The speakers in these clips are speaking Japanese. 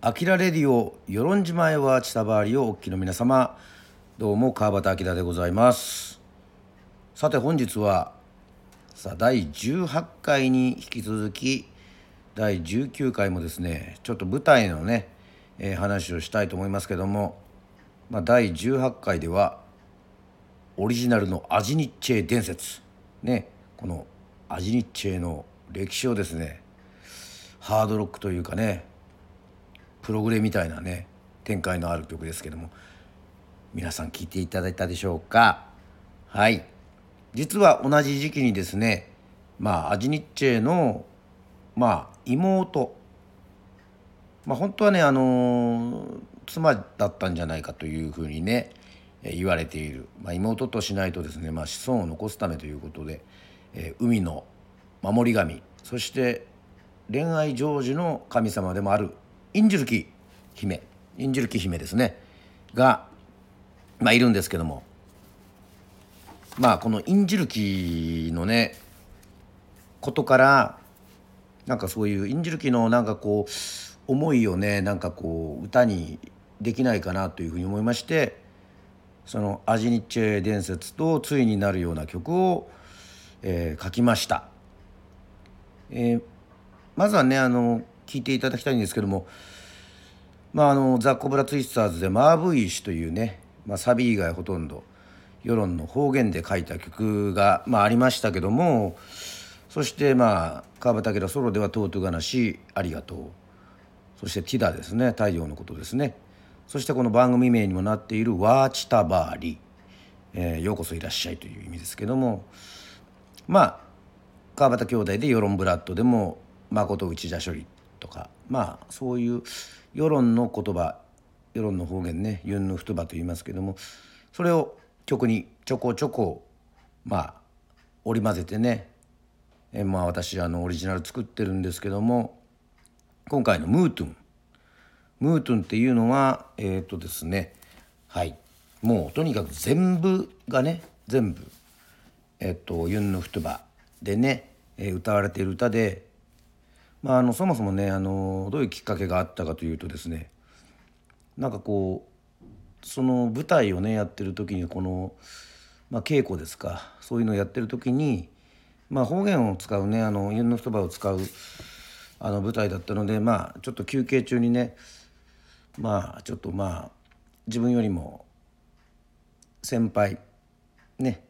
アキラレディオ与論島へは千葉りをお聞きの皆様どうも川端明でございます。さて本日はさあ第18回に引き続き第19回もですねちょっと舞台のね、えー、話をしたいと思いますけども、まあ、第18回ではオリジナルのアジニッチェ伝説。ねこのアジニッチェの歴史をですねハードロックというかねプログレみたいなね展開のある曲ですけども皆さん聴いていただいたでしょうか？はい。実は同じ時期にですねまあアジニッチェのまあ妹。まあ本当はねあの妻だったんじゃないかというふうにね言われている、まあ、妹としないとですね、まあ、子孫を残すためということで、えー、海の守り神。そして恋愛成就の神様でもあるインジュルキ姫インジュルキ姫ですねが、まあ、いるんですけどもまあこのインジュルキのねことからなんかそういうインジュルキのなんかこう思いをねなんかこう歌にできないかなというふうに思いましてそのアジニッチェ伝説と対になるような曲を、えー、書きました。えー、まずはねあの聞いていただきたいんですけども、まあ、あのザ・コブラツイスターズで「マーブイシ」というね、まあ、サビ以外ほとんど世論の方言で書いた曲が、まあ、ありましたけどもそしてまあ川端明ソロでは「トートガナシありがとう」そして「ティダ」ですね太陽のことですね。そしてこの番組名にもなっている「ワーチタバーリ」えー、ようこそいらっしゃいという意味ですけどもまあ川端兄弟で「世論ブラッド」でも「誠内田処理」とかまあそういう世論の言葉世論の方言ねユンヌフトバと言いますけどもそれを曲にちょこちょこまあ織り交ぜてねえまあ私あのオリジナル作ってるんですけども今回の「ムートゥン」ムートゥンっていうのはえっ、ー、とですねはいもうとにかく全部がね全部えっ、ー、とユンヌフトバでね、え、歌われている歌でまあ、あのそもそもねあのどういうきっかけがあったかというとですねなんかこうその舞台をねやってる時にこの、まあ、稽古ですかそういうのをやってる時に、まあ、方言を使うねあの家の言葉を使うあの舞台だったのでまあちょっと休憩中にねまあちょっとまあ自分よりも先輩ね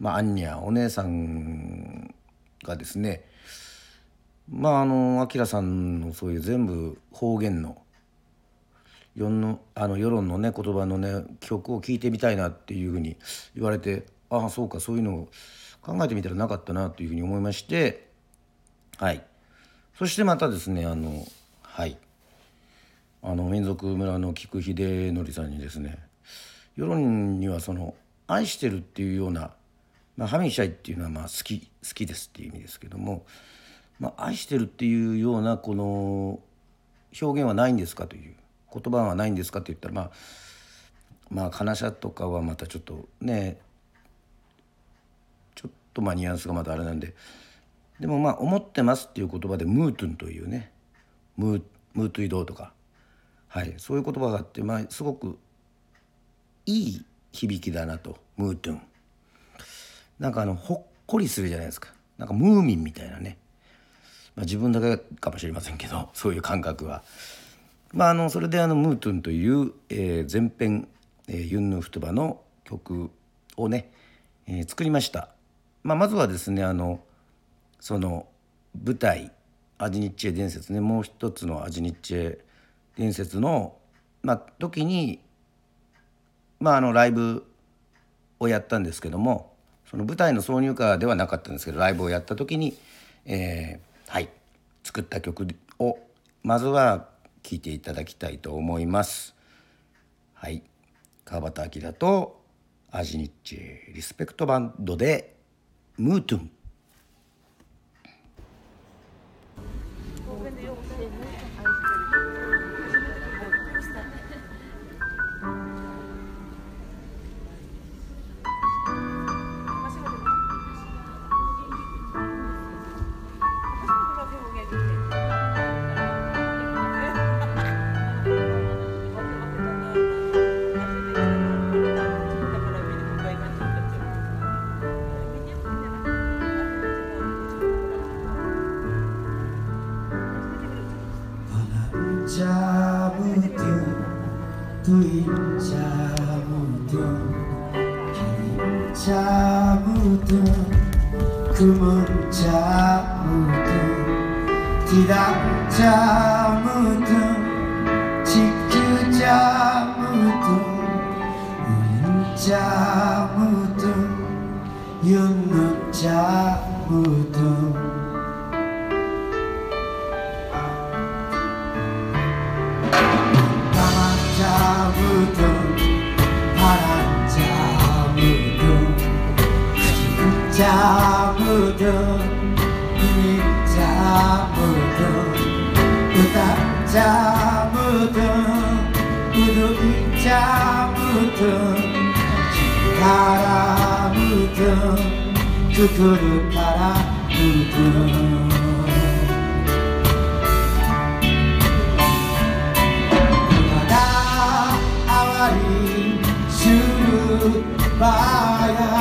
まあアンニャお姉さんがですねまああの明さんのそういう全部方言の世のあの世論のね言葉のね曲を聴いてみたいなっていうふうに言われてああそうかそういうのを考えてみたらなかったなというふうに思いましてはい。そしてまたですねあのはい。あの民族村の菊秀則さんにですね世論にはその愛してるっていうような、まあ、ハミシャイっていうのはまあ好き好きですっていう意味ですけどもまあ、愛してるっていうようなこの表現はないんですか？という言葉はないんですか？って言ったらまあまあ悲しさとかはまたちょっとねちょっとまあニュアンスがまたあれなんで。でもまあ思ってますっていう言葉でムートゥンというねムームートゥイドーとかはいそういう言葉があってまあすごくいい響きだなとムートゥン。なんかあのほっこりするじゃないですか。なんかムーミンみたいなね。まあ、自分だけかもしれませんけど そういう感覚は。まあ、あのそれであの「ムートゥン」という、えー、前編、えー、ユンヌフトバの曲をね、えー、作りました。まあ、まずはですねあのその舞台「アジニッチェ伝説ね」もう一つの「アジニッチェ伝説の」まあ、時に、まあ、あのライブをやったんですけどもその舞台の挿入歌ではなかったんですけどライブをやった時に、えー、はい。作った曲をまずは聴いていただきたいと思います。はい。川端明とアジニッチリスペクトバンドで「ムートゥン」 uin cabut yunun cabut 까만 자무도 파란 자무도 진 자무도 이 자무도 우다 자무도 우두이 자무도 からむくくくるからむく淡いシュルバーや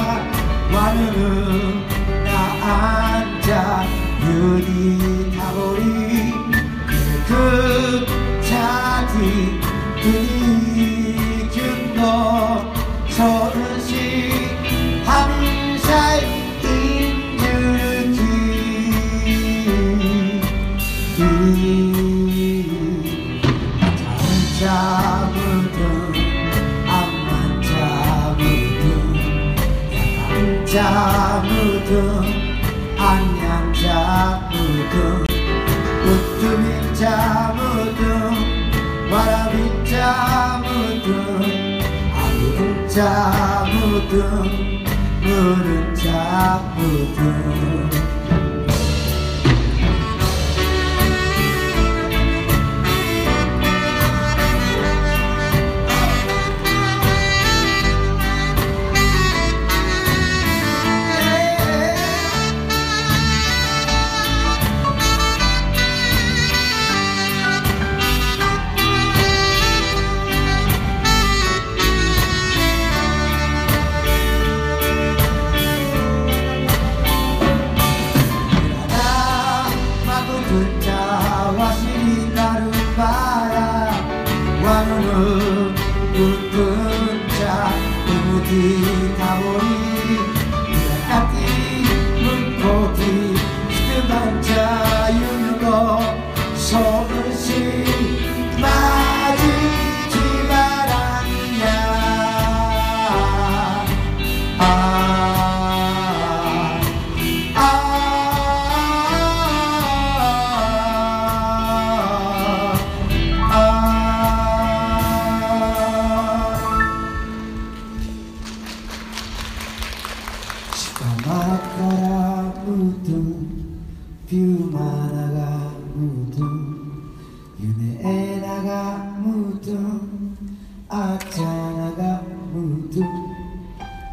아차나가 무드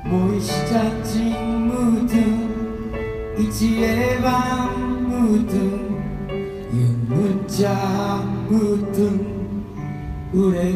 모이시자 진 무드 이치에밤 무드 윤문자 무드 우레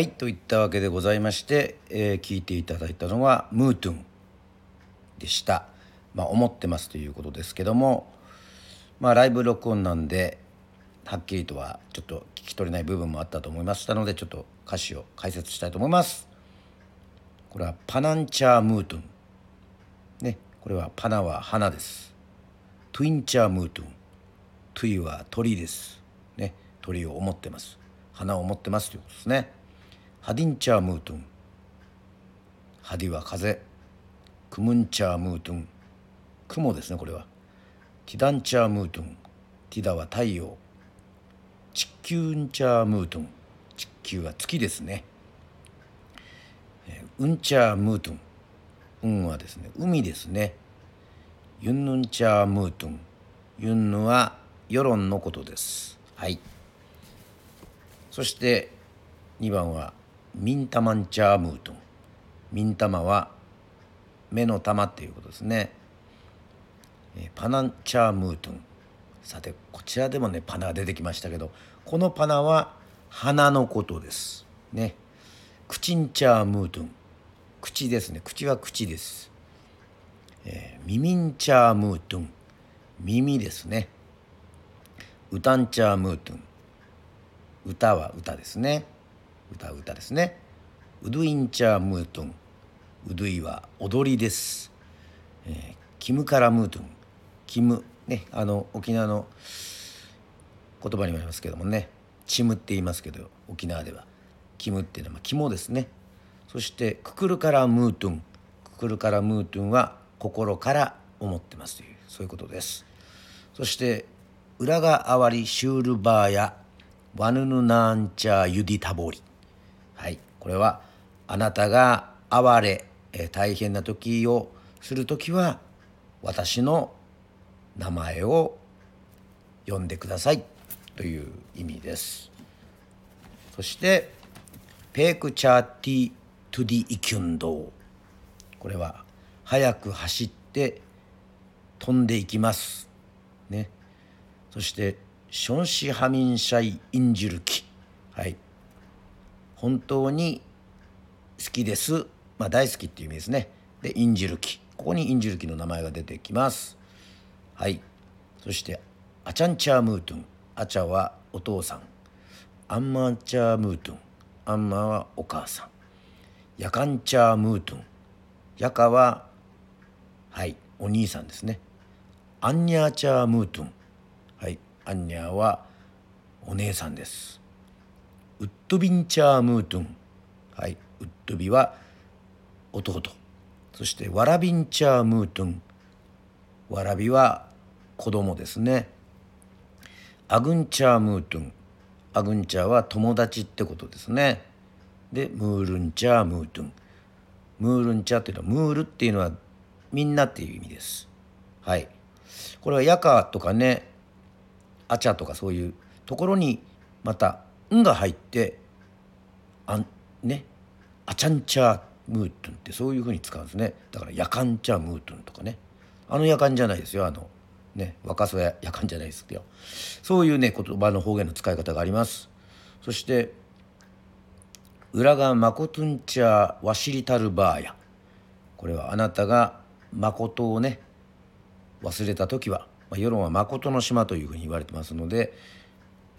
はいといったわけでございまして、えー聞いていただいたのは「ムートゥン」でした。まあ思ってますということですけどもまあライブ録音なんではっきりとはちょっと聞き取れない部分もあったと思いましたのでちょっと歌詞を解説したいと思います。これは「パナンチャームートゥン」ねこれは「パナ」は花です。トゥインチャームートゥントゥイは鳥です。ね鳥を思ってます。花を持ってますということですね。ハディンチャームートンハディは風クムンチャームートン雲ですねこれは。ティダンチャームートンティダは太陽地球ンチャームートン地球は月ですね。うんちゃームートンうんはですね海ですね。ユンヌンチャームートンユンヌは世論のことです。はい。そして2番はミンタマンチャームートン。ミンタマは目の玉っていうことですね。パナンチャームートン。さてこちらでもねパナが出てきましたけどこのパナは鼻のことです。ね。口んチャームートン。口ですね。口は口です、えー、耳んチャームートン。耳ですね。ウタンチャームートン。歌は歌ですね。歌歌ですね。ウドゥインチャームートン。ウドゥイは踊りです、えー、キムカラムートン。キムねあの沖縄の言葉にもありますけどもね。チムって言いますけど沖縄では。キムっていうのは肝ですね。そしてククルカラムートン。ククルカラムートンは心から思ってますというそういうことです。そして裏があわりシュールバーやワヌヌナンチャユディタボリ。はい。これはあなたが哀れ、え大変な時をする時は私の名前を呼んでください。という意味です。そしてペークチャーティトゥディイキュンドこれは速く走って飛んでいきます。ね。そしてションシハミンシャイインジルキ。はい。本当に好きです、まあ、大好きっていう意味ですね。でインジルキ。ここにインジルキの名前が出てきます。はい。そしてアチャンチャームートゥン。アチャはお父さん。アンマーチャームートゥン。アンマーはお母さん。ヤカンチャームートゥン。ヤカははいお兄さんですね。アンニャーチャームートゥン。はい。アンニャーはお姉さんです。ドビンチャームートゥン。はい。ウッドビは弟そしてワラビンチャームートゥン。ワラビは子供ですね。アグンチャームートゥン。アグンチャーは友達ってことですね。でムールンチャームートゥン。ムールンチャーっていうのはムールっていうのはみんなっていう意味です。はい。これはヤカとかねアチャとかそういうところにまたんが入ってあんねあちゃんちゃムートンってそういうふうに使うんですね。だからやかんちゃムートンとかね。あのやかんじゃないですよ。あのね若そややかんじゃないですけどそういうね言葉の方言の使い方があります。そして裏がまことんちゃわしりたるばあや。これはあなたが誠をね忘れた時は、まあ、世論は誠の島というふうに言われてますので、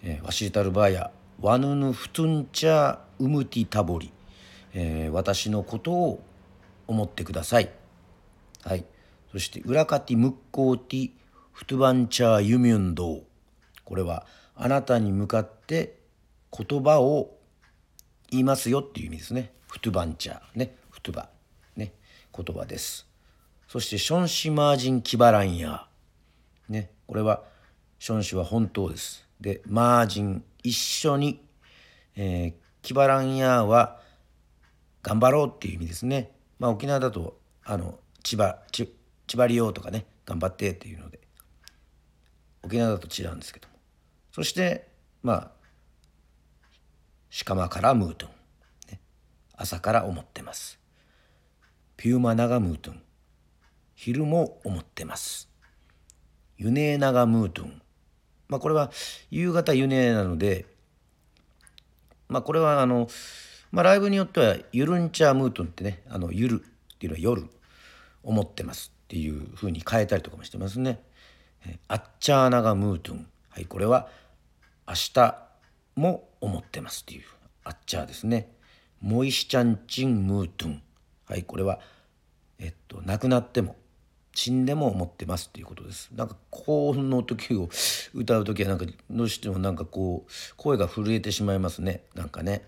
えー、わしりたるばあやワヌヌフトゥンチャウムティタボリ、えー、私のことを思ってください。はい。そして、ウラカティムッコーティフトゥバンチャーユミュンドこれは、あなたに向かって言葉を言いますよっていう意味ですね。フトゥバンチャー。ね。フトゥバ。ね。言葉です。そして、ションシマージンキバランヤー。ね。これは、ションシは本当です。で、マージン一緒に、えー、キバランヤーは頑張ろうっていう意味ですね。まあ沖縄だとあの千葉千葉利用とかね頑張ってっていうので沖縄だと違うんですけども。そしてまあ鹿間からムートン、ね、朝から思ってます。ピューマナガムートン。昼も思ってます。ユネーナガムートン。まあ、これは夕方湯寝なので、まあ、これはあの、まあ、ライブによっては「ゆるんちゃムートン」ってね「あのゆる」っていうのは夜思ってますっていうふうに変えたりとかもしてますね。あっちゃーながムートンはいこれは明日も思ってますっていうあっちゃーですね。モイシチャンチンムートンはいこれはえっと亡くなっても死んでも思ってますっていうことです。なんか高音の時を歌う時はなんかどうしてもなんかこう声が震えてしまいますねなんかね。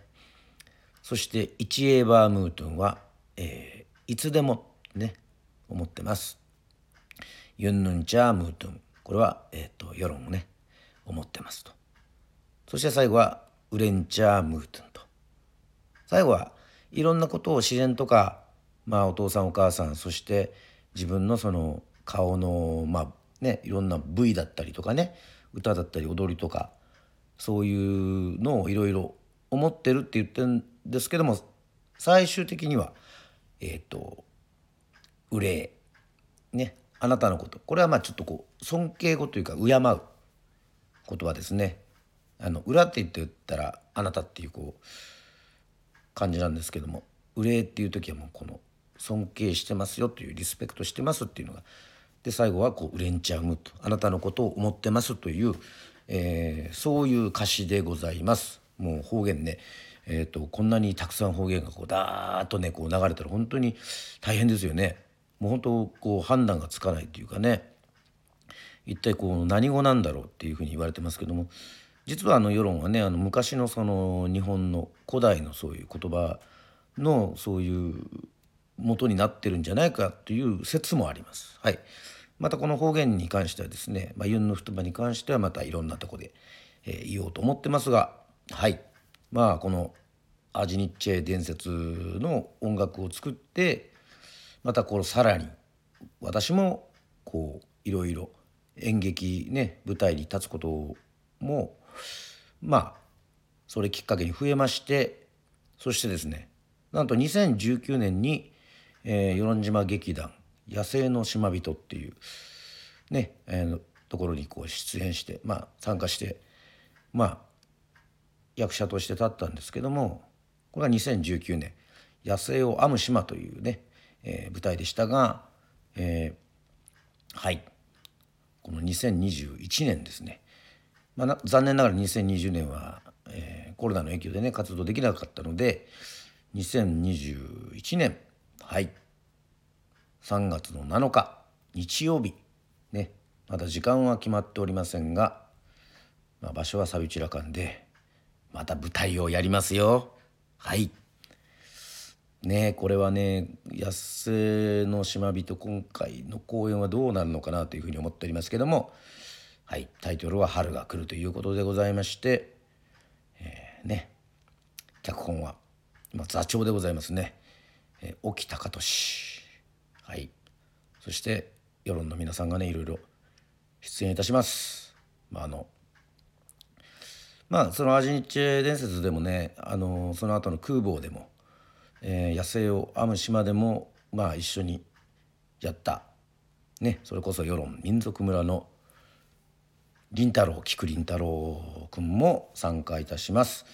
そして一エーバームートンは、えー、いつでもね思ってます。ユンヌンチャームートンこれは、えーと、世論をね思ってますとそして最後はウレンチャームートンと最後はいろんなことを自然とか、まあ、お父さんお母さんそして自分のその顔のまあねいろんな部位だったりとかね歌だったり踊りとかそういうのをいろいろ思ってるって言ってるんですけども最終的にはえっ、ー、と憂いねあなたのことこれはまあちょっとこう尊敬語というか敬う言葉ですね。あの裏って言って言ったらあなたっていうこう感じなんですけども憂いっていう時はもうこの尊敬してますよというリスペクトしてますっていうのがで最後はこう「ウレンチャーム」と「あなたのことを思ってます」という、えー、そういう歌詞でございます。もう方言ねえーと、こんなにたくさん方言がこうダーッとねこう流れたら本当に大変ですよね。もう本当こう判断がつかないっていうかね一体こう何語なんだろうっていうふうに言われてますけども実はあの世論はねあの昔のその日本の古代のそういう言葉のそういう元になってるんじゃないかという説もあります。はい、またこの方言に関してはですね、まあ、ユンの太葉に関してはまたいろんなとこで、えー、言おうと思ってますがはいまあこのアジニッチェ伝説の音楽を作ってまたこのさらに私もこういろいろ演劇ね舞台に立つこともまあそれきっかけに増えましてそしてですねなんと2019年に、えー、与論島劇団「野生の島人」っていうね、えー、ところにこう出演してまあ参加してまあ役者として立ったんですけどもこれが2019年「野生を編む島」というね、えー、舞台でしたが、えー、はい。この2021年ですね、まあ、残念ながら2020年は、えー、コロナの影響でね活動できなかったので2021年はい。3月の7日日曜日。ね。まだ時間は決まっておりませんが、まあ、場所はサビチラ館でまた舞台をやりますよ。はい。ねこれはね安瀬の島人今回の公演はどうなるのかなというふうに思っておりますけどもはい。タイトルは「春が来る」ということでございまして、えー、ね。脚本は今座長でございますね、えー、沖高俊はいそして世論の皆さんがねいろいろ出演いたします。まああのまあそのアジニッチェ伝説でもねあのその後の空母でも、えー、野生を編む島でもまあ一緒にやったねそれこそ世論民族村の凛太郎菊凛太郎君も参加いたします。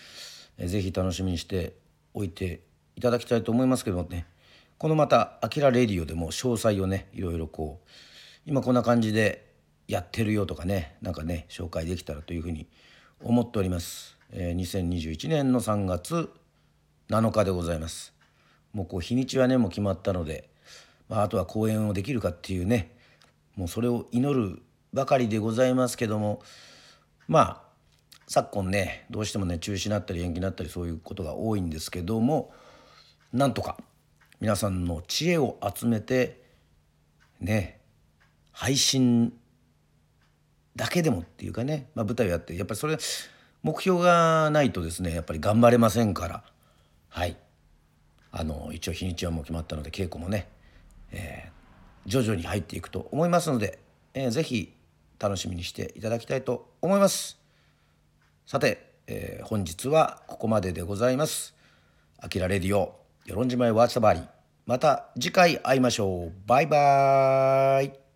え、ぜひ楽しみにしておいていただきたいと思いますけどもね。このまた「あきらレディオ」でも詳細をねいろいろこう今こんな感じでやってるよとかねなんかね紹介できたらというふうに思っております、えー、2021年の3月7日でございます。もうこう日にちはねもう決まったので、まあ、あとは公演をできるかっていうねもうそれを祈るばかりでございますけどもまあ昨今ねどうしてもね中止になったり延期になったりそういうことが多いんですけどもなんとか皆さんの知恵を集めてね配信だけでもっていうかね、まあ、舞台をやってやっぱりそれ目標がないとですねやっぱり頑張れませんからはい。あの一応日にちはもう決まったので稽古もね、えー、徐々に入っていくと思いますので、えー、ぜひ楽しみにしていただきたいと思います。さて、えー、本日はここまででございます。あきらレディオ。与論島へワーツバーリまた次回会いましょう。バイバーイ。